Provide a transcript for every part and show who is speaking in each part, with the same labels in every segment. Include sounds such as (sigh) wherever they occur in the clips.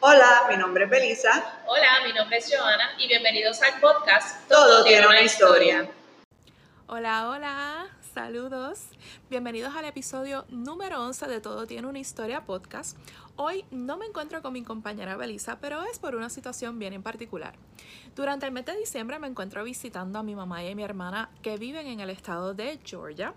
Speaker 1: Hola, mi nombre es Belisa.
Speaker 2: Hola, mi nombre es Joana y bienvenidos al podcast
Speaker 1: Todo, tiene una historia.
Speaker 3: Hola, hola, saludos. Bienvenidos al episodio número 11 de Todo tiene una historia podcast. Hoy no me encuentro con mi compañera Belisa, pero es por una situación bien en particular. Durante el mes de diciembre me encuentro visitando a mi mamá y a mi hermana que viven en el estado de Georgia.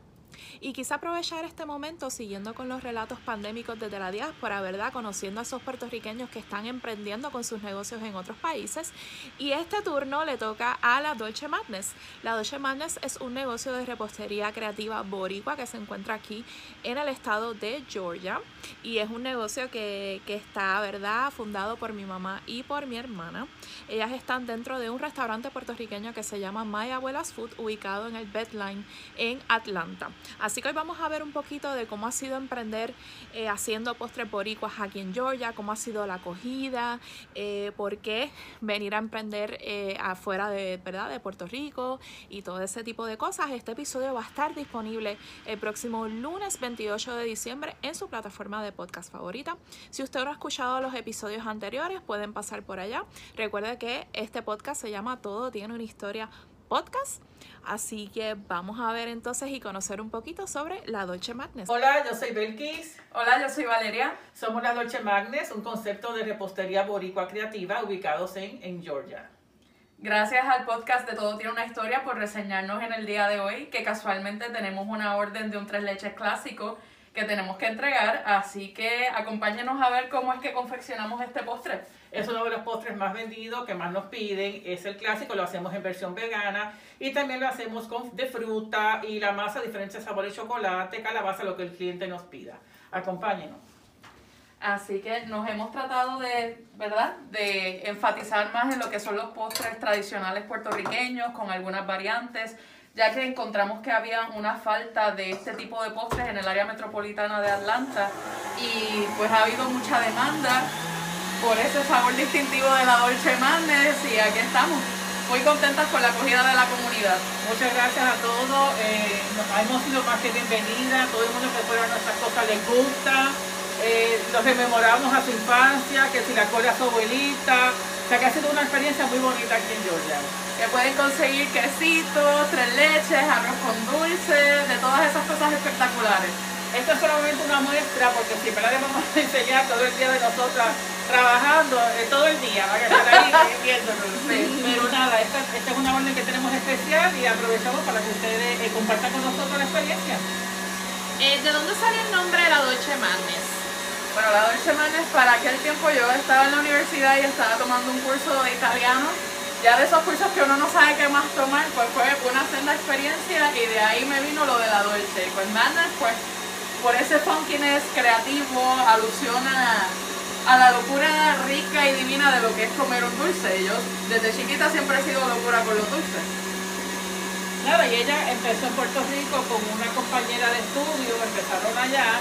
Speaker 3: Y quise aprovechar este momento siguiendo con los relatos pandémicos desde la diáspora, ¿verdad? Conociendo a esos puertorriqueños que están emprendiendo con sus negocios en otros países. Y este turno le toca a la Dolce Madness. La Dolce Madness es un negocio de repostería creativa boricua que se encuentra aquí en el estado de Georgia. Y es un negocio que, que está, ¿verdad? Fundado por mi mamá y por mi hermana. Ellas están dentro de un restaurante puertorriqueño que se llama My Abuela's Food, ubicado en el Bedline en Atlanta. Así que hoy vamos a ver un poquito de cómo ha sido emprender eh, haciendo postres boricuas aquí en Georgia, cómo ha sido la acogida, eh, por qué venir a emprender eh, afuera de, ¿verdad? de Puerto Rico y todo ese tipo de cosas. Este episodio va a estar disponible el próximo lunes 28 de diciembre en su plataforma de podcast favorita. Si usted no ha escuchado los episodios anteriores, pueden pasar por allá. Recuerde que este podcast se llama Todo tiene una historia podcast. Así que vamos a ver entonces y conocer un poquito sobre la Dolce Madness.
Speaker 1: Hola, yo soy Belkis.
Speaker 4: Hola, yo soy Valeria.
Speaker 1: Somos la Dolce Madness, un concepto de repostería boricua creativa ubicados en, en Georgia.
Speaker 4: Gracias al podcast de Todo Tiene una Historia por reseñarnos en el día de hoy, que casualmente tenemos una orden de un tres leches clásico que tenemos que entregar, así que acompáñenos a ver cómo es que confeccionamos este postre.
Speaker 1: Es uno de los postres más vendidos, que más nos piden, es el clásico, lo hacemos en versión vegana y también lo hacemos con, de fruta y la masa, diferentes sabores, chocolate, calabaza, lo que el cliente nos pida. Acompáñenos.
Speaker 4: Así que nos hemos tratado de, ¿verdad? De enfatizar más en lo que son los postres tradicionales puertorriqueños con algunas variantes, ya que encontramos que había una falta de este tipo de postres en el área metropolitana de Atlanta y pues ha habido mucha demanda por ese sabor distintivo de la Dolce Madness y aquí estamos, muy contentas con la acogida de la comunidad.
Speaker 1: Muchas gracias a todos, eh, hemos sido más que bienvenidas, todo el mundo que fuera nuestras cosas les gusta, eh, los rememoramos a su infancia, que si la cola a su abuelita, o sea que ha sido una experiencia muy bonita aquí en Georgia.
Speaker 4: Que pueden conseguir quesitos, tres leches, arroz con dulce, de todas esas cosas espectaculares.
Speaker 1: Esto es solamente una muestra porque siempre la vamos a enseñar todo el día de nosotras trabajando, eh, todo el día, para que estar ahí (laughs) viéndonos. Pero nada, esta, esta, es una orden que tenemos especial y aprovechamos para que ustedes eh, compartan con nosotros la experiencia.
Speaker 2: Eh, ¿De dónde sale el nombre de la Dolce Madness?
Speaker 4: Bueno, la Dolce Madness, para aquel tiempo yo estaba en la universidad y estaba tomando un curso de italiano. Ya de esos cursos que uno no sabe qué más tomar, pues fue una senda experiencia y de ahí me vino lo de la Dolce. Pues Madness, pues por ese funkiness creativo, alusiona a la locura rica y divina de lo que es comer un dulce. Yo desde chiquita siempre he sido locura con los dulces.
Speaker 1: Claro, y ella empezó en Puerto Rico con una compañera de estudio, empezaron allá.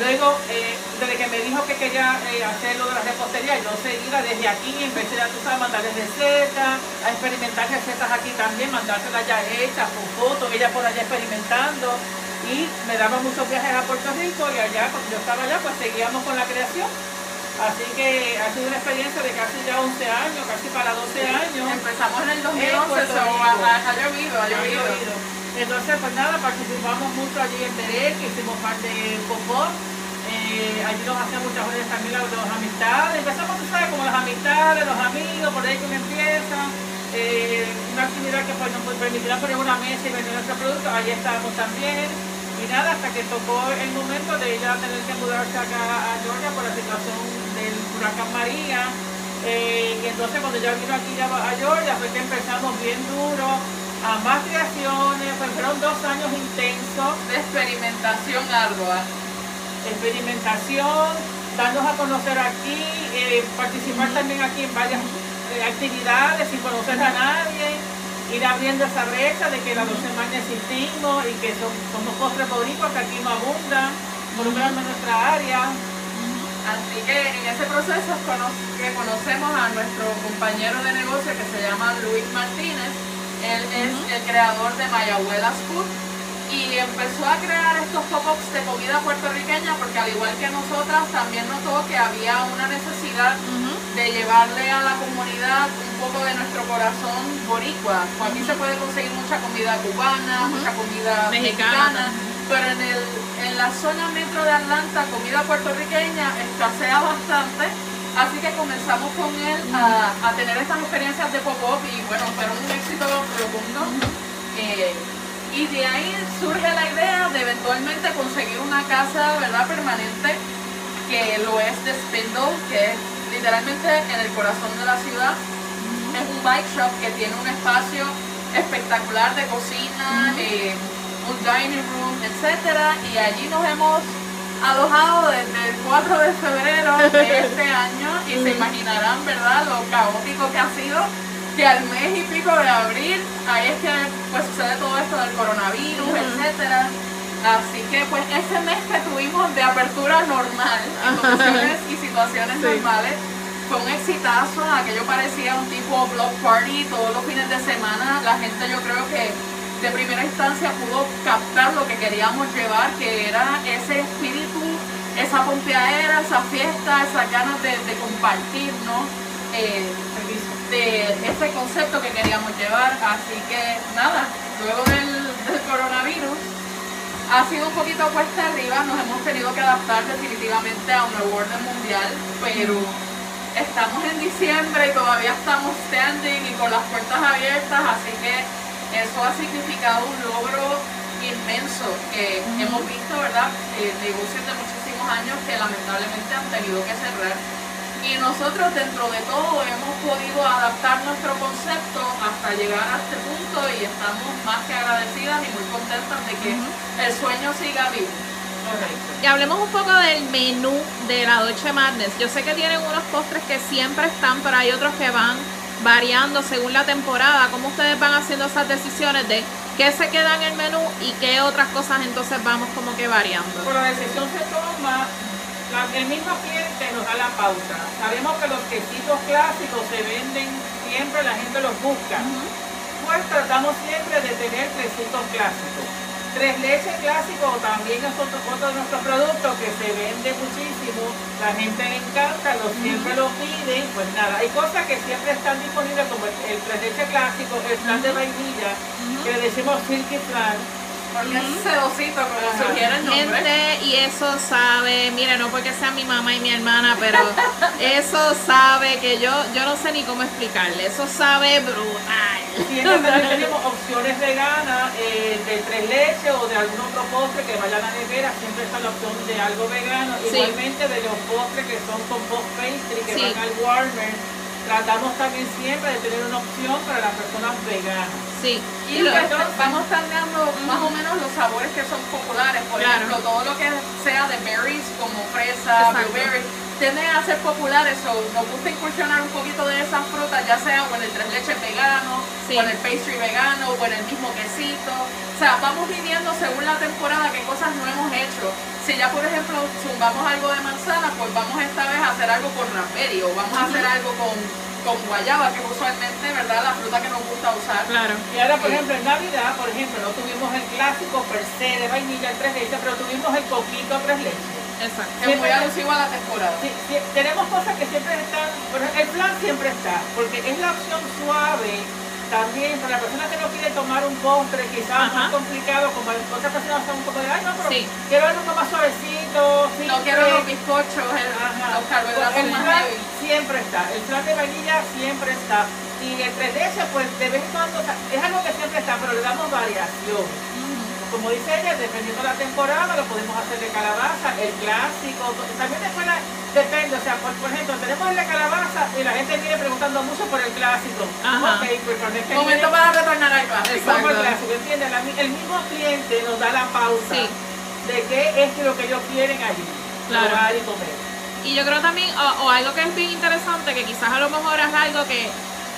Speaker 1: Luego, eh, desde que me dijo que quería eh, hacer lo de la repostería, yo seguida desde aquí empecé a, tú sabes, mandarles recetas, a experimentar recetas aquí también, mandárselas ya hechas, con fotos, ella por allá experimentando y me daba muchos viajes a Puerto Rico y allá, cuando yo estaba allá, pues seguíamos con la creación. Así que ha sido una experiencia de casi ya 11 años, casi para 12 años.
Speaker 4: Empezamos en el 2011, so, ha, llovido, ha llovido.
Speaker 1: Entonces, pues nada, participamos mucho allí en Derek, hicimos parte de Popó. Eh, allí nos hacían muchas veces también los amistades. Empezamos, tú sabes, como las amistades, los amigos, por ahí que uno empieza. Eh, una actividad que pues, nos permitirá poner una mesa y vender nuestro producto, allí estábamos también y nada, hasta que tocó el momento de ella tener que mudarse acá a Georgia por la situación del huracán María. Eh, y entonces cuando ella vino aquí ya a Georgia fue que empezamos bien duro, a más creaciones, pues fueron dos años intensos.
Speaker 4: De experimentación ardua.
Speaker 1: Experimentación, darnos a conocer aquí, eh, participar también aquí en varias eh, actividades sin conocer a nadie ir abriendo esa brecha de que las dos semanas existimos y que son, somos postres boricuas que aquí no abundan, por lo menos en nuestra área.
Speaker 4: Así que en ese proceso que conocemos a nuestro compañero de negocio que se llama Luis Martínez. Él es el creador de Mayabuelas Food y empezó a crear estos pop-ups de comida puertorriqueña porque al igual que nosotras también notó que había una necesidad de llevarle a la comunidad un poco de nuestro corazón boricua. Aquí se puede conseguir mucha comida cubana, mucha comida
Speaker 3: Mexicana.
Speaker 4: mexicana, pero en, el, en la zona metro de Atlanta, comida puertorriqueña escasea bastante. Así que comenzamos con él a, a tener estas experiencias de pop-up y bueno, fueron un éxito rotundo. Eh, y de ahí surge la idea de eventualmente conseguir una casa ¿verdad? permanente que lo es de Spindle, que es literalmente en el corazón de la ciudad. Es un bike shop que tiene un espacio espectacular de cocina, eh, un dining room, etcétera, y allí nos hemos alojado desde el 4 de febrero de (laughs) este año y se imaginarán, ¿verdad?, lo caótico que ha sido que al mes y pico de abril, ahí es que pues sucede todo esto del coronavirus, etcétera. Así que pues ese mes que tuvimos de apertura normal, en condiciones y situaciones normales, fue un exitazo, aquello parecía un tipo block party todos los fines de semana, la gente yo creo que de primera instancia pudo captar lo que queríamos llevar, que era ese espíritu, esa pompeadera, esa fiesta, esas ganas de, de compartir, ¿no? Eh, de ese concepto que queríamos llevar. Así que nada, luego del, del coronavirus ha sido un poquito cuesta arriba, nos hemos tenido que adaptar definitivamente a un nuevo orden mundial, pero estamos en diciembre y todavía estamos standing y con las puertas abiertas, así que eso ha significado un logro inmenso que hemos visto, ¿verdad? Eh, negocios de muchísimos años que lamentablemente han tenido que cerrar. Y nosotros dentro de todo hemos podido adaptar nuestro concepto hasta llegar a este punto y estamos más que agradecidas y muy contentas de que el sueño siga vivo.
Speaker 3: Y hablemos un poco del menú de la Dolce Madness. Yo sé que tienen unos postres que siempre están, pero hay otros que van variando según la temporada. ¿Cómo ustedes van haciendo esas decisiones de qué se queda en el menú y qué otras cosas entonces vamos como que variando?
Speaker 1: Por la decisión se toma, la- el mismo cliente nos da la pauta. Sabemos que los quesitos clásicos se venden siempre, la gente los busca. Pues tratamos siempre de tener quesitos clásicos. Tres leches clásicos también es otro, otro de nuestros productos que se vende muchísimo, la gente le encanta, lo, siempre lo piden, pues nada, hay cosas que siempre están disponibles como el, el tres leche clásico, el flan de vainilla, que le decimos silky flan,
Speaker 4: Porque es sedosito, como
Speaker 1: Ajá.
Speaker 4: sugiere el nombre.
Speaker 3: Gente, y eso sabe, mire, no porque sea mi mamá y mi hermana, pero eso sabe que yo, yo no sé ni cómo explicarle, eso sabe brutal.
Speaker 1: También tenemos opciones veganas eh, de tres leches o de algún otro postre que vaya a la nevera. Siempre está la opción de algo vegano.
Speaker 3: Sí.
Speaker 1: Igualmente de los postres que son con post pastry que
Speaker 3: Sí.
Speaker 1: van al warmer. Tratamos también siempre de tener una opción para las personas veganas.
Speaker 3: Sí,
Speaker 4: Y
Speaker 3: lo-
Speaker 4: pues, vamos cambiando más o menos los sabores que son populares. Por
Speaker 3: Claro.
Speaker 4: ejemplo, todo lo que sea de berries como fresa,
Speaker 3: Exacto.
Speaker 4: Tienden a ser populares. So, nos gusta incursionar un poquito de esas frutas, ya sea o en el tres leches vegano,
Speaker 3: Sí.
Speaker 4: o en el pastry vegano, o en el mismo quesito. O sea, vamos viviendo según la temporada qué cosas no hemos hecho. Si ya, por ejemplo, zumbamos algo de manzana, pues vamos esta vez a hacer algo con raspberry o vamos a hacer algo con, con guayaba, que es usualmente, ¿verdad?, la fruta que nos gusta usar.
Speaker 3: claro.
Speaker 1: Y ahora, por ejemplo, en Navidad, por ejemplo, no tuvimos el clásico per se de vainilla en tres leches, pero tuvimos el coquito tres leches.
Speaker 3: Exacto.
Speaker 4: Es muy alusivo a la temporada.
Speaker 1: Sí, sí, tenemos cosas que siempre están, ejemplo, el plan siempre está, porque es la opción suave también para la persona que no quiere tomar un postre quizás más complicado, como otras personas son como de, ay no, pero
Speaker 3: Sí.
Speaker 1: quiero algo más suavecito,
Speaker 4: No
Speaker 1: simple".
Speaker 4: quiero los bizcochos, el- los carbohidratos
Speaker 1: el
Speaker 4: más heavy.
Speaker 1: siempre está, el flan de vainilla siempre está. Y el tres leches, pues de vez en cuando, es algo que siempre está, pero le damos variación. Como dice ella, dependiendo de la temporada, lo podemos hacer de calabaza, el clásico. También después la- depende, o sea, por, por ejemplo, tenemos el de calabaza y la gente viene preguntando mucho por el clásico.
Speaker 3: Ajá.
Speaker 1: Pues cuando es que
Speaker 4: Momento
Speaker 1: viene-
Speaker 4: para retornar al clásico.
Speaker 3: Exacto.
Speaker 1: clásico. La el mismo cliente nos da la pausa
Speaker 3: Sí.
Speaker 1: de qué es lo que ellos quieren allí.
Speaker 3: Claro.
Speaker 1: y comer.
Speaker 3: Y yo creo también, o, o algo que es bien interesante, que quizás a lo mejor es algo que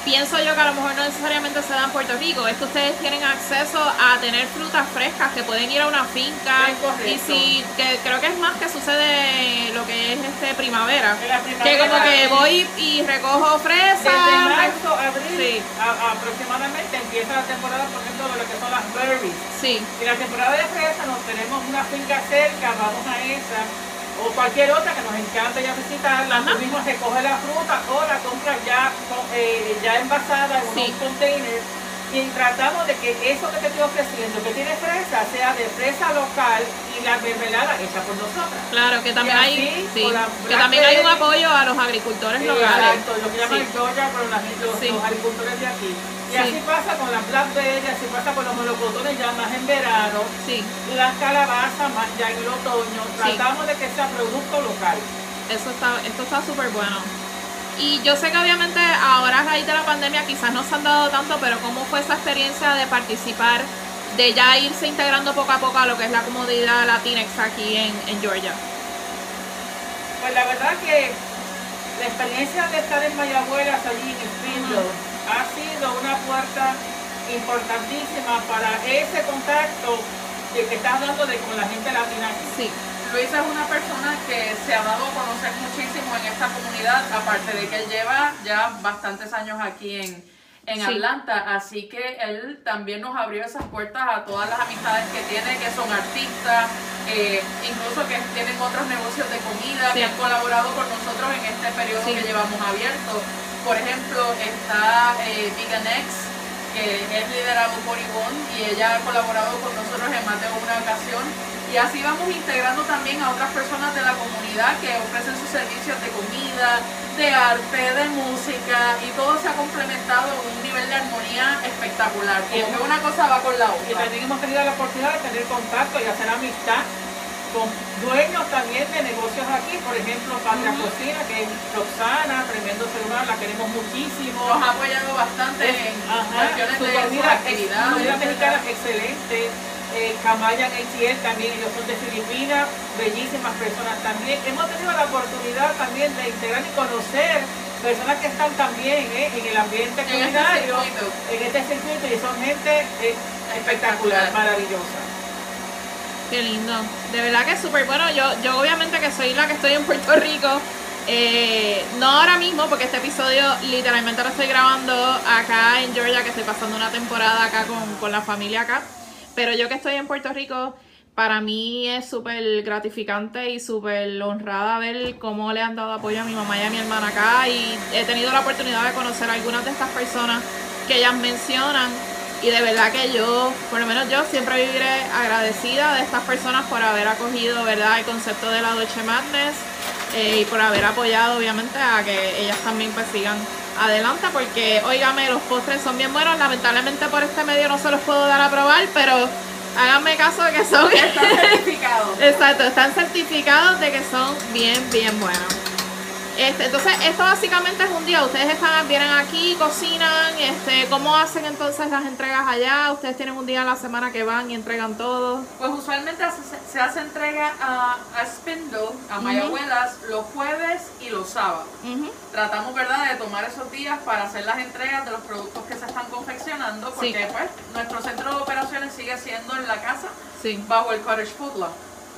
Speaker 3: pienso yo que a lo mejor no necesariamente se da en Puerto Rico, es que ustedes tienen acceso a tener frutas frescas, que pueden ir a una finca. Y si, que creo que es más que sucede lo que es este primavera. Que como que voy y recojo fresa.
Speaker 1: Desde marzo, abril,
Speaker 3: Sí.
Speaker 1: a- aproximadamente empieza la temporada, por ejemplo, de lo que son las berries.
Speaker 3: Sí,
Speaker 1: Y la temporada de fresa, nos tenemos una finca cerca, vamos a esa. O cualquier otra que nos encanta ya visitarla, tú mismo recoges la fruta o la compras ya, eh, ya envasada en
Speaker 3: Sí.
Speaker 1: un container y tratamos de que eso que te estoy ofreciendo, que tiene fresa, sea de fresa local y la mermelada hecha por nosotras.
Speaker 3: Claro, que también hay, sí, que también hay un apoyo a los agricultores locales.
Speaker 1: Exacto, lo que llaman
Speaker 3: Sí.
Speaker 1: el Georgia, pero la gente, los,
Speaker 3: Sí.
Speaker 1: los agricultores de aquí. Y
Speaker 3: Sí.
Speaker 1: así pasa con las blackberry, así pasa con los melocotones ya más en verano,
Speaker 3: Sí,
Speaker 1: las calabazas más ya en el otoño. Tratamos de que sea producto local.
Speaker 3: eso está, esto está súper bueno. Y yo sé que obviamente ahora a raíz de la pandemia quizás no se han dado tanto, pero ¿cómo fue esa experiencia de participar, de ya irse integrando poco a poco a lo que es la comunidad Latinx aquí en, en Georgia?
Speaker 1: Pues la verdad que la experiencia de estar en Mayagüelas allí en Springfield ha sido una puerta importantísima para ese contacto que, que estás dando de con la gente latina.
Speaker 3: Sí,
Speaker 4: Luisa es una persona que se ha dado a conocer muchísimo en esta comunidad, aparte de que él lleva ya bastantes años aquí en, en
Speaker 3: Sí.
Speaker 4: Atlanta, así que él también nos abrió esas puertas a todas las amistades que tiene, que son artistas, eh, incluso que tienen otros negocios de comida,
Speaker 3: Sí.
Speaker 4: que han colaborado con nosotros en este periodo
Speaker 3: Sí.
Speaker 4: que llevamos abierto. Por ejemplo, está eh, Vegan X, que es liderado por Ivonne y ella ha colaborado con nosotros en más de una ocasión. Y así vamos integrando también a otras personas de la comunidad que ofrecen sus servicios de comida, de arte, de música y todo se ha complementado en un nivel de armonía espectacular. Como que una cosa va con la
Speaker 1: Y
Speaker 4: otra.
Speaker 1: también hemos tenido la oportunidad de tener contacto y hacer amistad con dueños también de negocios aquí, por ejemplo, Patria Cocina, que es Roxana, tremendo ser humano, la queremos muchísimo.
Speaker 4: Nos ha apoyado bastante en
Speaker 1: Ajá,
Speaker 4: cuestiones
Speaker 1: su
Speaker 4: de sus
Speaker 1: comida, ex-
Speaker 4: actividades.
Speaker 1: comida mexicana excelente. Eh, Kamayan ATL también, ellos son de Filipinas, bellísimas personas también. Hemos tenido la oportunidad también de integrar y conocer personas que están también eh, en el ambiente
Speaker 4: En este circuito.
Speaker 1: en este circuito, y son gente eh, espectacular, maravillosa.
Speaker 3: Qué lindo. De verdad que es súper bueno. Yo, yo obviamente que soy la que estoy en Puerto Rico. eh, no ahora mismo, porque este episodio literalmente lo estoy grabando acá en Georgia, que estoy pasando una temporada acá con, con la familia acá. Pero yo que estoy en Puerto Rico, para mí es súper gratificante y súper honrada ver cómo le han dado apoyo a mi mamá y a mi hermana acá. Y he tenido la oportunidad de conocer a algunas de estas personas que ellas mencionan. Y de verdad que yo, por lo menos yo, siempre viviré agradecida de estas personas por haber acogido, ¿verdad?, el concepto de la Dolce Madness eh, y por haber apoyado, obviamente, a que ellas también pues sigan adelante, porque, óigame, los postres son bien buenos. Lamentablemente por este medio no se los puedo dar a probar, pero háganme caso de que son...
Speaker 4: Está certificado. (laughs)
Speaker 3: Exacto, están certificados de que son bien, bien buenos. Este, entonces, esto básicamente es un día. Ustedes están, vienen aquí, cocinan, este, ¿cómo hacen entonces las entregas allá? Ustedes tienen un día a la semana que van y entregan todo.
Speaker 4: Pues usualmente se hace entrega a, a Spindle, a Mayagüelas, los jueves y los sábados. Tratamos, ¿verdad?, de tomar esos días para hacer las entregas de los productos que se están confeccionando, porque
Speaker 3: Sí.
Speaker 4: pues nuestro centro de operaciones sigue siendo en la casa,
Speaker 3: Sí,
Speaker 4: bajo el Cottage Food Lab.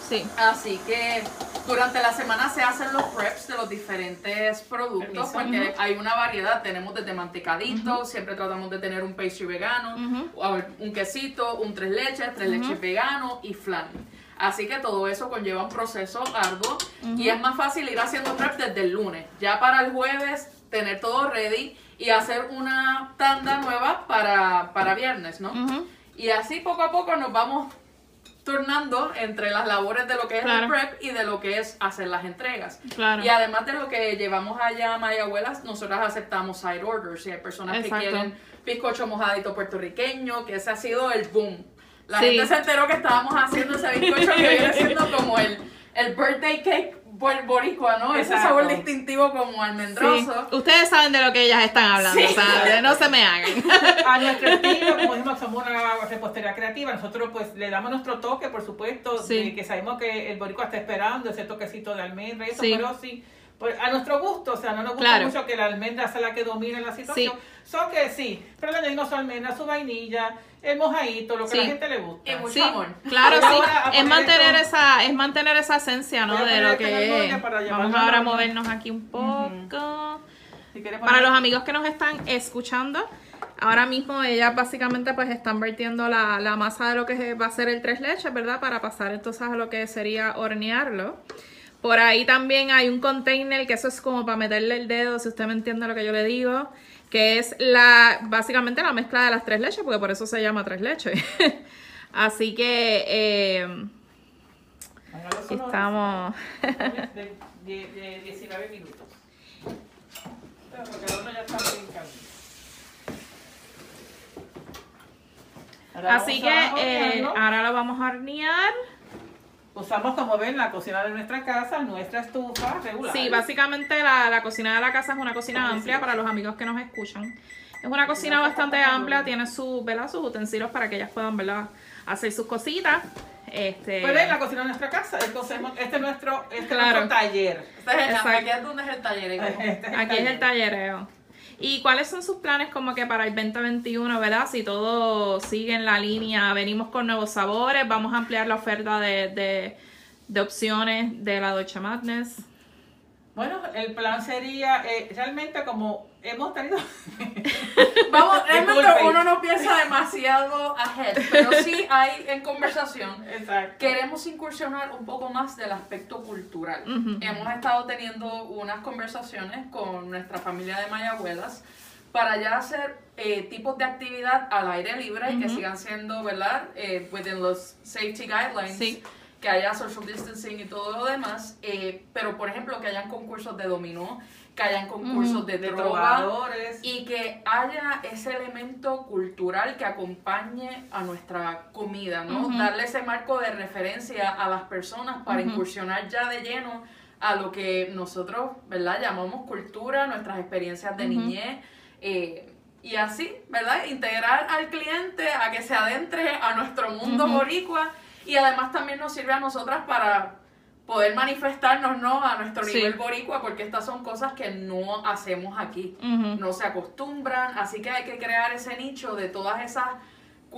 Speaker 3: sí.
Speaker 4: Así que durante la semana se hacen los preps de los diferentes productos,
Speaker 1: Permiso.
Speaker 4: porque hay una variedad. Tenemos desde mantecadito, siempre tratamos de tener un pastry vegano, un quesito, un tres leches, tres leches vegano y flan. Así que todo eso conlleva un proceso arduo y es más fácil ir haciendo prep desde el lunes. Ya para el jueves tener todo ready y hacer una tanda nueva para, para viernes, ¿no? Y así poco a poco nos vamos turnando entre las labores de lo que es
Speaker 3: Claro.
Speaker 4: el prep y de lo que es hacer las entregas.
Speaker 3: Claro.
Speaker 4: Y además de lo que llevamos allá a Mayagüelas, nosotras aceptamos side orders. Y hay personas
Speaker 3: Exacto.
Speaker 4: que quieren bizcocho mojadito puertorriqueño, que ese ha sido el boom. La
Speaker 3: Sí.
Speaker 4: gente se enteró que estábamos haciendo ese bizcocho que viene siendo como el, el birthday cake boricua, ¿no? Ese sabor distintivo como
Speaker 3: Sí.
Speaker 4: almendroso.
Speaker 3: Ustedes saben de lo que ellas están hablando,
Speaker 4: Sí.
Speaker 3: o sea, no se me hagan.
Speaker 1: A nuestro estilo, como dijimos, somos una repostería creativa. Nosotros pues le damos nuestro toque, por supuesto,
Speaker 3: Sí.
Speaker 1: de que sabemos que el boricua está esperando ese toquecito de almendra y eso,
Speaker 3: Sí.
Speaker 1: pero sí, pues, a nuestro gusto, o sea, no nos gusta
Speaker 3: Claro.
Speaker 1: mucho que la almendra sea la que domine la situación. Son que sí, pero le añadimos su almendra, su vainilla, el mojadito, lo que
Speaker 3: Sí.
Speaker 1: a la gente le gusta.
Speaker 4: Y mucho
Speaker 3: Sí,
Speaker 4: amor.
Speaker 3: claro, sí. Es mantener
Speaker 1: esto-
Speaker 3: esa, es mantener esa esencia, ¿no? De lo
Speaker 1: el
Speaker 3: que es. Vamos ahora a movernos aquí un poco.
Speaker 1: Si
Speaker 3: Para los amigos que nos están escuchando, ahora mismo ellas básicamente pues están vertiendo la, la masa de lo que va a ser el tres leches, ¿verdad? Para pasar entonces a lo que sería hornearlo. Por ahí también hay un container que eso es como para meterle el dedo, si usted me entiende lo que yo le digo, que es la básicamente la mezcla de las tres leches, porque por eso se llama tres leches. (laughs) Así que eh,
Speaker 1: solo
Speaker 3: estamos... (laughs)
Speaker 1: de, de- de 19 minutos. Porque ya está. Ahora
Speaker 3: Así que eh, ahora lo vamos a hornear.
Speaker 1: Usamos, como ven, la cocina de nuestra casa, nuestra estufa regular.
Speaker 3: Sí, básicamente la, la cocina de la casa es una cocina amplia para los amigos que nos escuchan. Es una cocina bastante amplia, tiene sus, ¿verdad? sus utensilios para que ellas puedan ¿verdad? hacer sus cositas. Este,
Speaker 1: Pues ven, la cocina de nuestra casa. Entonces, este es nuestro, este es
Speaker 3: Claro.
Speaker 1: nuestro taller.
Speaker 4: Este es el-
Speaker 3: Exacto.
Speaker 4: aquí es donde es el taller. ¿eh?
Speaker 1: Este
Speaker 3: Aquí es el tallereo. ¿Y cuáles son sus planes como que para el 2021, verdad? Si todo sigue en la línea, venimos con nuevos sabores, vamos a ampliar la oferta de, de, de opciones de la Dolce Madness.
Speaker 1: Bueno, el plan sería eh, realmente como hemos tenido. (laughs)
Speaker 4: Vamos, realmente uno no piensa demasiado ahead, pero sí hay en conversación.
Speaker 1: Exacto.
Speaker 4: Queremos incursionar un poco más del aspecto cultural. Hemos estado teniendo unas conversaciones con nuestra familia de Mayagüelas para ya hacer eh, tipos de actividad al aire libre y que sigan siendo, ¿verdad? Eh, within los safety guidelines.
Speaker 3: Sí.
Speaker 4: Que haya social distancing y todo lo demás. eh, pero, por ejemplo, que hayan concursos de dominó, que hayan concursos de,
Speaker 1: de
Speaker 4: droga, y que haya ese elemento cultural que acompañe a nuestra comida, ¿no? Darle ese marco de referencia a las personas para incursionar ya de lleno a lo que nosotros, ¿verdad? Llamamos cultura, nuestras experiencias de niñez. eh, y así, ¿verdad? Integrar al cliente a que se adentre a nuestro mundo boricua y además también nos sirve a nosotras para poder manifestarnos, ¿no? A nuestro
Speaker 3: Sí.
Speaker 4: nivel boricua, porque estas son cosas que no hacemos aquí no se acostumbran, así que hay que crear ese nicho de todas esas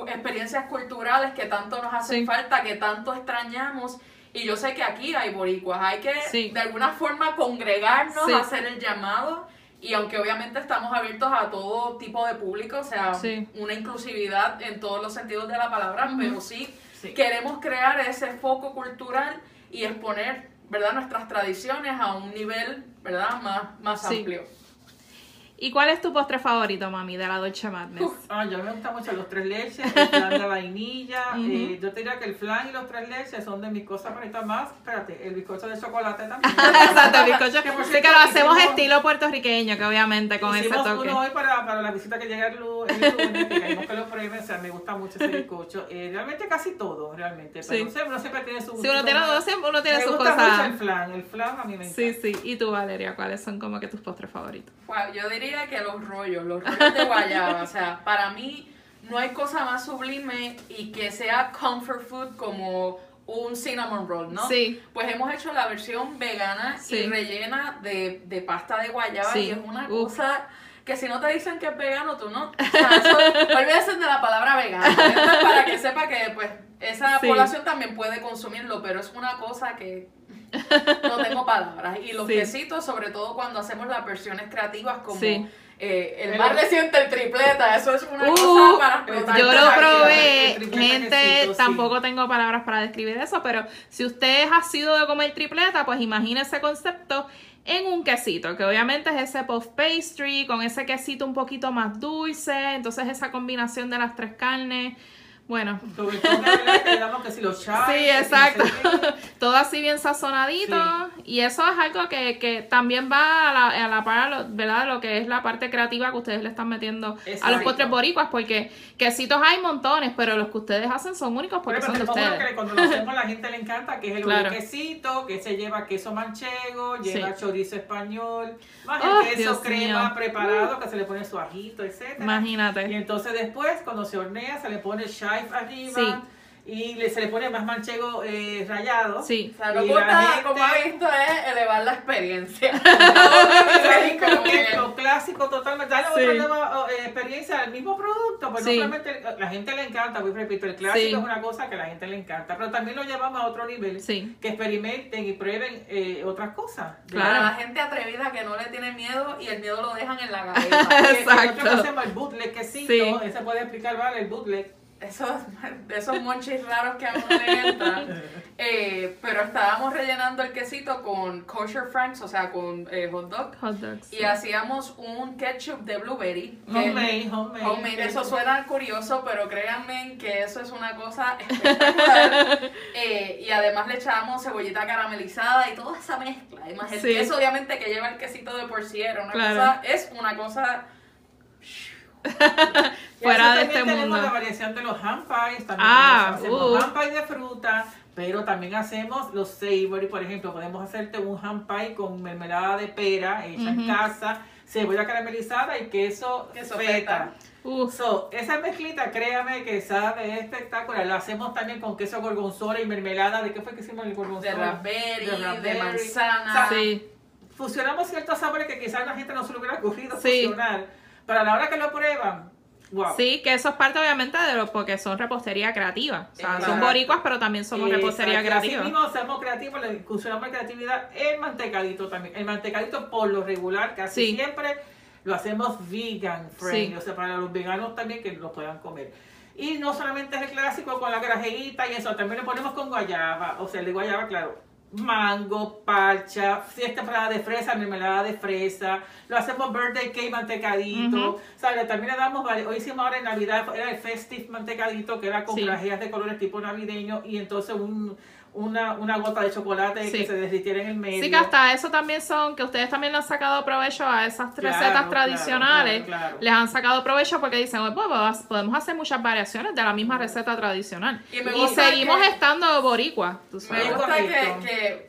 Speaker 4: experiencias culturales que tanto nos hacen
Speaker 3: Sí.
Speaker 4: falta, que tanto extrañamos. Y yo sé que aquí hay boricuas, hay que
Speaker 3: Sí.
Speaker 4: de alguna forma congregarnos, hacer el llamado. Y aunque obviamente estamos abiertos a todo tipo de público, o sea, una inclusividad en todos los sentidos de la palabra, pero sí,
Speaker 1: Sí.
Speaker 4: queremos crear ese foco cultural y exponer, ¿verdad?, nuestras tradiciones a un nivel, ¿verdad?, más, más
Speaker 3: Sí.
Speaker 4: amplio.
Speaker 3: ¿Y cuál es tu postre favorito, mami, de la Dolce Madness?
Speaker 1: Ah, yo me gustan mucho los tres leches, (laughs) el flan de vainilla.
Speaker 3: Ujú.
Speaker 1: eh, yo te diría que el flan y los tres leches son de mis cosas favoritas más. Espérate, el bizcocho de chocolate también. (laughs)
Speaker 3: Exacto, el bizcocho.
Speaker 1: Que por
Speaker 3: Sí,
Speaker 1: cierto,
Speaker 3: que lo hacemos
Speaker 1: hicimos-
Speaker 3: estilo puertorriqueño, que obviamente con ese
Speaker 1: Hicimos
Speaker 3: toque.
Speaker 1: uno hoy para, para la visita que llega el, que queremos que lo prueben, o sea, me gusta mucho ese bizcocho. Eh, realmente casi todo, realmente. Pero
Speaker 3: Sí.
Speaker 1: no sé, uno siempre tiene su
Speaker 3: Si uno tiene,
Speaker 1: más.
Speaker 3: uno tiene
Speaker 1: Me
Speaker 3: sus
Speaker 1: gusta mucho
Speaker 3: cosas.
Speaker 1: el flan, el flan a mí me encanta.
Speaker 3: Sí, sí. ¿Y tú, Valeria, cuáles son como que tus postres favoritos?
Speaker 4: Wow, yo diría que los rollos, los rollos de guayaba, o sea, para mí no hay cosa más sublime y que sea comfort food como un cinnamon roll, ¿no?
Speaker 3: Sí.
Speaker 4: Pues hemos hecho la versión vegana
Speaker 3: Sí.
Speaker 4: y rellena de, de pasta de guayaba
Speaker 3: Sí.
Speaker 4: y es una
Speaker 3: Uf.
Speaker 4: cosa que si no te dicen que es vegano, tú no. O sea, eso, (laughs) olvídense de la palabra vegano. Esto es para que sepa que pues esa
Speaker 3: Sí.
Speaker 4: población también puede consumirlo, pero es una cosa que no tengo palabras. Y los
Speaker 3: Sí.
Speaker 4: quesitos, sobre todo cuando hacemos las versiones creativas como
Speaker 3: Sí.
Speaker 4: eh, el más reciente, el tripleta, eso es una
Speaker 3: Uh,
Speaker 4: cosa para explotar.
Speaker 3: Yo lo probé,
Speaker 1: el
Speaker 3: gente,
Speaker 1: quesito, sí.
Speaker 3: tampoco tengo palabras para describir eso, pero si usted ha sido de comer tripleta, pues imagine ese concepto en un quesito, que obviamente es ese puff pastry, con ese quesito un poquito más dulce, entonces esa combinación de las tres carnes, bueno,
Speaker 1: Sobre todo, de que si los chai,
Speaker 3: Sí,
Speaker 1: no sé
Speaker 3: exacto.
Speaker 1: qué. (laughs)
Speaker 3: todo así bien sazonadito y eso es algo que, que también va a la, a la par, ¿verdad? Lo que es la parte creativa que ustedes le están metiendo a los
Speaker 1: Exacto.
Speaker 3: postres boricuas, porque quesitos hay montones, pero los que ustedes hacen son únicos porque son de
Speaker 1: pero tenemos uno
Speaker 3: ustedes.
Speaker 1: que cuando lo hacemos la gente le encanta, que es el
Speaker 3: Claro.
Speaker 1: quesito, que se lleva queso manchego, lleva
Speaker 3: Sí.
Speaker 1: chorizo español, más
Speaker 3: Oh,
Speaker 1: el queso
Speaker 3: Dios
Speaker 1: crema
Speaker 3: mío. Uh.
Speaker 1: preparado, que se le pone su ajito. Y
Speaker 3: Imagínate.
Speaker 1: entonces después, cuando se hornea, se le pone arriba
Speaker 3: Sí.
Speaker 1: y le- se le pone más manchego eh, rallado.
Speaker 3: Sí.
Speaker 4: O sea, que gusta,
Speaker 1: gente-
Speaker 4: como ha visto, es elevar la experiencia. (laughs)
Speaker 1: Que
Speaker 4: que-
Speaker 1: clásico totalmente, darle
Speaker 3: Sí.
Speaker 1: otra nueva oh, eh, experiencia al mismo producto, pues
Speaker 3: Sí.
Speaker 1: no solamente la gente le encanta, pues repito, el clásico
Speaker 3: Sí.
Speaker 1: es una cosa que a la gente le encanta, pero también lo llevamos a otro nivel,
Speaker 3: Sí.
Speaker 1: que experimenten y prueben eh, otras cosas.
Speaker 3: Claro.
Speaker 4: La gente atrevida que no le tiene miedo y el miedo lo dejan en la gaveta. (laughs)
Speaker 1: Eh,
Speaker 3: Exacto.
Speaker 1: Nosotros hacemos el bootleg quesito,
Speaker 3: Sí.
Speaker 1: ese puede explicar, ¿vale? El bootleg.
Speaker 4: Esos, de esos monchis raros que a uno le entran. Eh, pero estábamos rellenando el quesito con kosher franks, o sea, con eh, hot dog.
Speaker 3: Hot dogs.
Speaker 4: Y hacíamos un ketchup de blueberry.
Speaker 1: Homemade, homemade.
Speaker 4: Homemade, eso suena curioso, pero créanme que eso es una cosa espectacular. (laughs) Eh, y además le echábamos cebollita caramelizada y toda esa mezcla. Además, el
Speaker 3: Sí.
Speaker 4: queso, obviamente, que lleva el quesito de por sí era una
Speaker 3: Claro.
Speaker 4: cosa, es una cosa. (laughs)
Speaker 3: Fuera de este
Speaker 1: tenemos
Speaker 3: mundo.
Speaker 1: la variación de los ham pies, también
Speaker 3: Ah,
Speaker 1: hacemos
Speaker 3: uh.
Speaker 1: ham pie de fruta, pero también hacemos los savory, por ejemplo, podemos hacerte un ham pie con mermelada de pera hecha en casa, cebolla caramelizada y queso,
Speaker 4: Queso
Speaker 1: feta.
Speaker 4: feta.
Speaker 3: Uf,
Speaker 1: So, esa mezclita, créame que sabe espectacular. La hacemos también con queso gorgonzola y mermelada. ¿De qué fue que hicimos el gorgonzola?
Speaker 4: De raspberry, de,
Speaker 1: raspberry.
Speaker 4: manzana.
Speaker 1: O sea,
Speaker 3: sí.
Speaker 1: Fusionamos ciertos sabores que quizás la gente no se le hubiera ocurrido
Speaker 3: Sí.
Speaker 1: fusionar. Pero a la hora que lo prueban, wow.
Speaker 3: Sí, que eso es parte obviamente de lo porque son repostería creativa. O sea, son boricuas, pero también somos repostería.
Speaker 1: Así
Speaker 3: creativa.
Speaker 1: mismo somos creativos, le incursionamos creatividad el mantecadito también. El mantecadito por lo regular, casi
Speaker 3: Sí.
Speaker 1: siempre lo hacemos vegan friendly,
Speaker 3: Sí.
Speaker 1: o sea, para los veganos también que lo puedan comer. Y no solamente es el clásico con la grajeita y eso, también le ponemos con guayaba, o sea, el de guayaba, claro, mango, parcha, si es temporada de fresa, mermelada de fresa, lo hacemos birthday cake mantecadito,
Speaker 3: Ujú.
Speaker 1: ¿sabes? También le damos, hoy hicimos ahora en Navidad, era el festive mantecadito, que era con
Speaker 3: Sí.
Speaker 1: grajeas de colores tipo navideño y entonces un, una, una gota de chocolate
Speaker 3: Sí.
Speaker 1: que se derritiera en el medio.
Speaker 3: Sí, que hasta eso también son, que ustedes también le han sacado provecho a esas recetas
Speaker 1: claro,
Speaker 3: tradicionales.
Speaker 1: claro, claro.
Speaker 3: Les han sacado provecho porque dicen, "Oye, pues, podemos hacer muchas variaciones de la misma receta tradicional.
Speaker 4: Y me
Speaker 3: seguimos
Speaker 4: que-
Speaker 3: estando boricuas. tú
Speaker 4: Me
Speaker 3: sabes.
Speaker 4: gusta que,
Speaker 1: correcto.
Speaker 4: que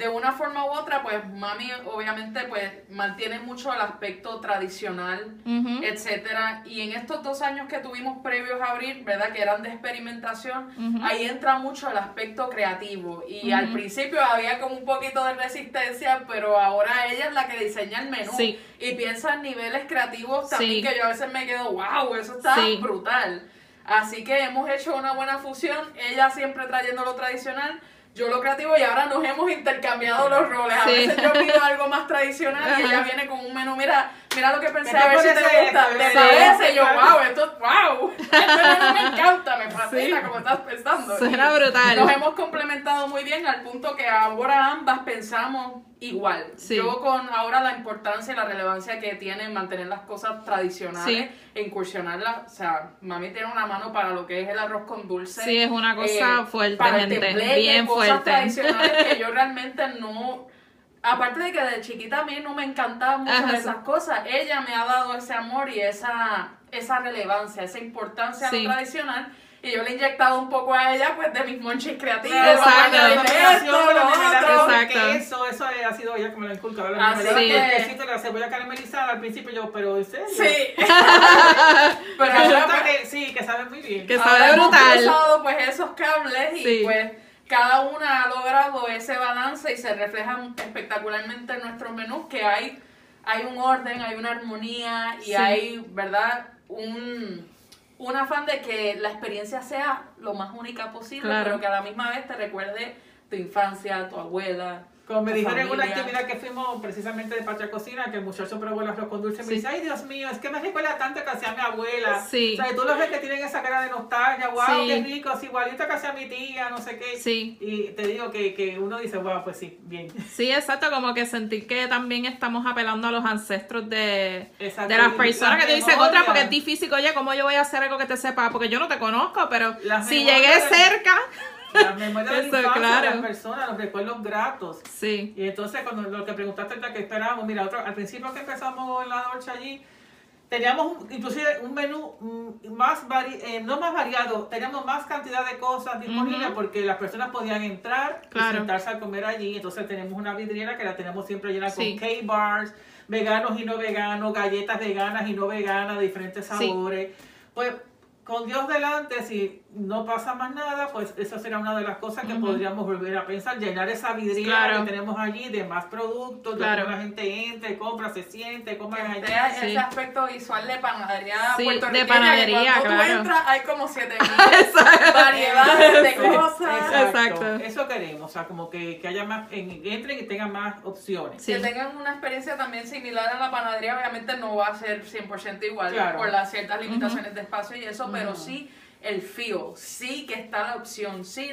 Speaker 4: de una forma u otra, pues mami obviamente pues mantiene mucho el aspecto tradicional,
Speaker 3: Ujú.
Speaker 4: etcétera. Y en estos dos años que tuvimos previos a abrir, ¿verdad? Que eran de experimentación, ahí entra mucho el aspecto creativo. Y al principio había como un poquito de resistencia, pero ahora ella es la que diseña el menú.
Speaker 3: Sí.
Speaker 4: Y piensa en niveles creativos también
Speaker 3: Sí.
Speaker 4: que yo a veces me quedo, wow, eso está
Speaker 3: Sí.
Speaker 4: brutal. Así que hemos hecho una buena fusión, ella siempre trayendo lo tradicional, yo lo creativo y ahora nos hemos intercambiado los roles. A
Speaker 3: Sí.
Speaker 4: veces yo pido algo más (laughs) tradicional y ella viene con un menú, mira, mira lo que pensé,
Speaker 1: ¿Qué
Speaker 4: a ver si te gusta.
Speaker 1: esto?
Speaker 4: ¿Te parece? Y yo, wow, esto, wow, menú me encanta, me fascina como estás pensando.
Speaker 3: Suena brutal.
Speaker 4: Nos hemos complementado muy bien al punto que ahora ambas pensamos igual.
Speaker 3: Sí.
Speaker 4: Yo con ahora la importancia y la relevancia que tiene mantener las cosas tradicionales, e incursionarlas. O sea, mami tiene una mano para lo que es el arroz con dulce.
Speaker 3: Sí, es una cosa fuerte,
Speaker 4: Eh, para el
Speaker 3: gente, bien
Speaker 4: cosas
Speaker 3: fuerte.
Speaker 4: tradicionales que yo (laughs) realmente no... Aparte de que de chiquita a mí no me encantaban muchas
Speaker 3: Ajá,
Speaker 4: de
Speaker 3: sí.
Speaker 4: esas cosas, ella me ha dado ese amor y esa, esa relevancia, esa importancia a
Speaker 3: Sí.
Speaker 4: lo tradicional. Y yo le he inyectado un poco a ella, pues, de mis monchis creativos.
Speaker 3: Exacto.
Speaker 4: esto, lo otro.
Speaker 3: Exacto.
Speaker 1: queso, eso ha sido ella como la inculca. La
Speaker 4: Así
Speaker 3: que-
Speaker 1: quesito y la cebolla caramelizada al principio yo, pero en serio.
Speaker 4: Sí. (laughs)
Speaker 1: Pero
Speaker 4: ahora, pues,
Speaker 1: que sí, que sabe muy bien.
Speaker 3: Que
Speaker 4: ahora
Speaker 3: sabe
Speaker 4: hemos
Speaker 3: brutal.
Speaker 4: cruzado, pues, esos cables y,
Speaker 3: Sí.
Speaker 4: pues, cada una ha logrado ese balance y se refleja espectacularmente en nuestros menús que hay, hay un orden, hay una armonía y
Speaker 3: Sí.
Speaker 4: hay, ¿verdad? Un, un afán de que la experiencia sea lo más única posible,
Speaker 3: Claro.
Speaker 4: pero que a la misma vez te recuerde tu infancia, tu abuela.
Speaker 1: Como me dijeron en una actividad que fuimos precisamente de Patria Cocina, que el muchacho probó el arroz con dulce, me
Speaker 3: Sí.
Speaker 1: dice, ay Dios mío, es que me recuerda tanto que hacía mi abuela.
Speaker 3: Sí.
Speaker 1: O sea, tú los ves que tienen esa cara de nostalgia, wow,
Speaker 3: Sí.
Speaker 1: qué rico, es igualito que hacía mi tía, no sé qué.
Speaker 3: Sí.
Speaker 1: Y te digo que, que uno dice, wow, pues sí, bien.
Speaker 3: Sí, exacto, como que sentir que también estamos apelando a los ancestros de,
Speaker 1: Exacto,
Speaker 3: de las personas
Speaker 1: las
Speaker 3: que te dicen otra porque es difícil, oye, ¿cómo yo voy a hacer algo que te sepa? Porque yo no te conozco, pero
Speaker 1: Las
Speaker 3: si llegué
Speaker 1: de-
Speaker 3: cerca,
Speaker 1: Las memorias de la infancia
Speaker 3: claro.
Speaker 1: las personas, los recuerdos gratos.
Speaker 3: sí,
Speaker 1: Y entonces, cuando lo que preguntaste ahorita que esperábamos, mira, otro, al principio que empezamos en la Dolce allí, teníamos un- inclusive un menú mm, más vari, eh, no más variado, teníamos más cantidad de cosas disponibles porque las personas podían entrar
Speaker 3: Claro.
Speaker 1: y sentarse a comer allí. Entonces tenemos una vidriera que la tenemos siempre llena
Speaker 3: Sí.
Speaker 1: con K-bars, veganos y no veganos, galletas veganas y no veganas de diferentes
Speaker 3: Sí.
Speaker 1: sabores. Pues con Dios delante, si no pasa más nada, pues esa será una de las cosas que podríamos volver a pensar, llenar esa vidriera
Speaker 3: Claro.
Speaker 1: que tenemos allí de más productos,
Speaker 3: Claro.
Speaker 1: de que la gente entre, compra, se siente,
Speaker 4: Que
Speaker 1: allí.
Speaker 3: Sí.
Speaker 4: ese aspecto visual de panadería
Speaker 3: Sí, de panadería,
Speaker 4: que cuando
Speaker 3: claro.
Speaker 4: tú entras hay como 7000 (laughs) variedades de cosas.
Speaker 3: Exacto.
Speaker 1: Eso queremos, o sea, como que, que haya más, en, entren y tengan más opciones.
Speaker 3: Sí.
Speaker 4: Que tengan una experiencia también similar a la panadería, obviamente no va a ser 100% igual
Speaker 1: Claro.
Speaker 4: por las ciertas limitaciones de espacio y eso, pero sí el feel. Sí que está la opción. Sí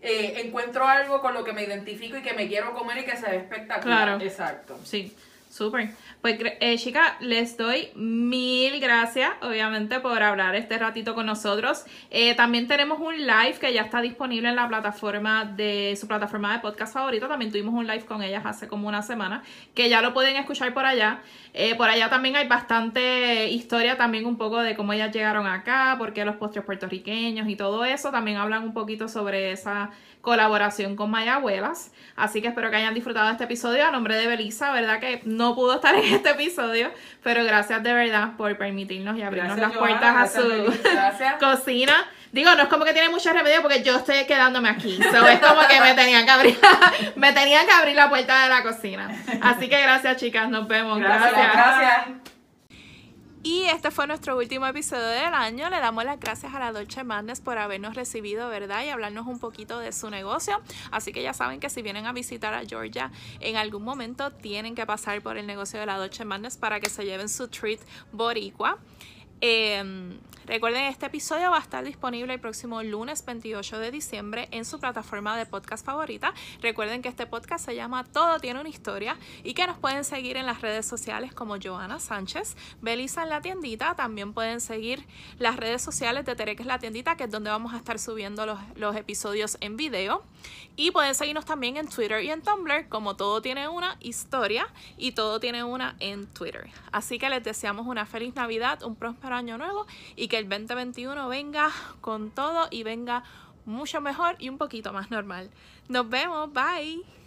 Speaker 4: eh, encuentro algo con lo que me identifico y que me quiero comer y que se ve espectacular.
Speaker 3: Claro.
Speaker 1: Exacto.
Speaker 3: Sí, súper. Pues, eh, chica, les doy mil gracias, obviamente, por hablar este ratito con nosotros. Eh, también tenemos un live que ya está disponible en la plataforma de su plataforma de podcast favorita. También tuvimos un live con ellas hace como una semana, que ya lo pueden escuchar por allá. Eh, por allá también hay bastante historia, también un poco de cómo ellas llegaron acá, por qué los postres puertorriqueños y todo eso. También hablan un poquito sobre esa colaboración con Mayabuelas. Así que espero que hayan disfrutado de este episodio. A nombre de Belisa, ¿verdad? Que no pudo estar en este episodio, pero gracias de verdad por permitirnos y abrirnos
Speaker 1: Gracias,
Speaker 3: las puertas a su
Speaker 1: Gracias. (laughs)
Speaker 3: cocina. Digo, no es como que tiene mucho remedio porque yo estoy quedándome aquí. So, es como que me tenían que abrir, (laughs) me tenían que abrir la puerta de la cocina. Así que gracias, chicas. Nos vemos.
Speaker 1: Gracias.
Speaker 3: gracias.
Speaker 5: Y este fue nuestro último episodio del año. Le damos las gracias a la Dolce Madness por habernos recibido, ¿verdad? Y hablarnos un poquito de su negocio. Así que ya saben que si vienen a visitar a Georgia en algún momento, tienen que pasar por el negocio de la Dolce Madness para que se lleven su treat boricua. Eh, recuerden, este episodio va a estar disponible el próximo lunes 28 de diciembre en su plataforma de podcast favorita. Recuerden que este podcast se llama Todo tiene una historia y que nos pueden seguir en las redes sociales como Joana Sánchez, Belisa en la tiendita. También pueden seguir las redes sociales de Tere que es la tiendita, que es donde vamos a estar subiendo los, los episodios en video. Y pueden seguirnos también en Twitter y en Tumblr, como todo tiene una historia y todo tiene una en Twitter. Así que les deseamos una feliz Navidad, un próspero año nuevo y el 2021 venga con todo y venga mucho mejor y un poquito más normal. Nos vemos, bye.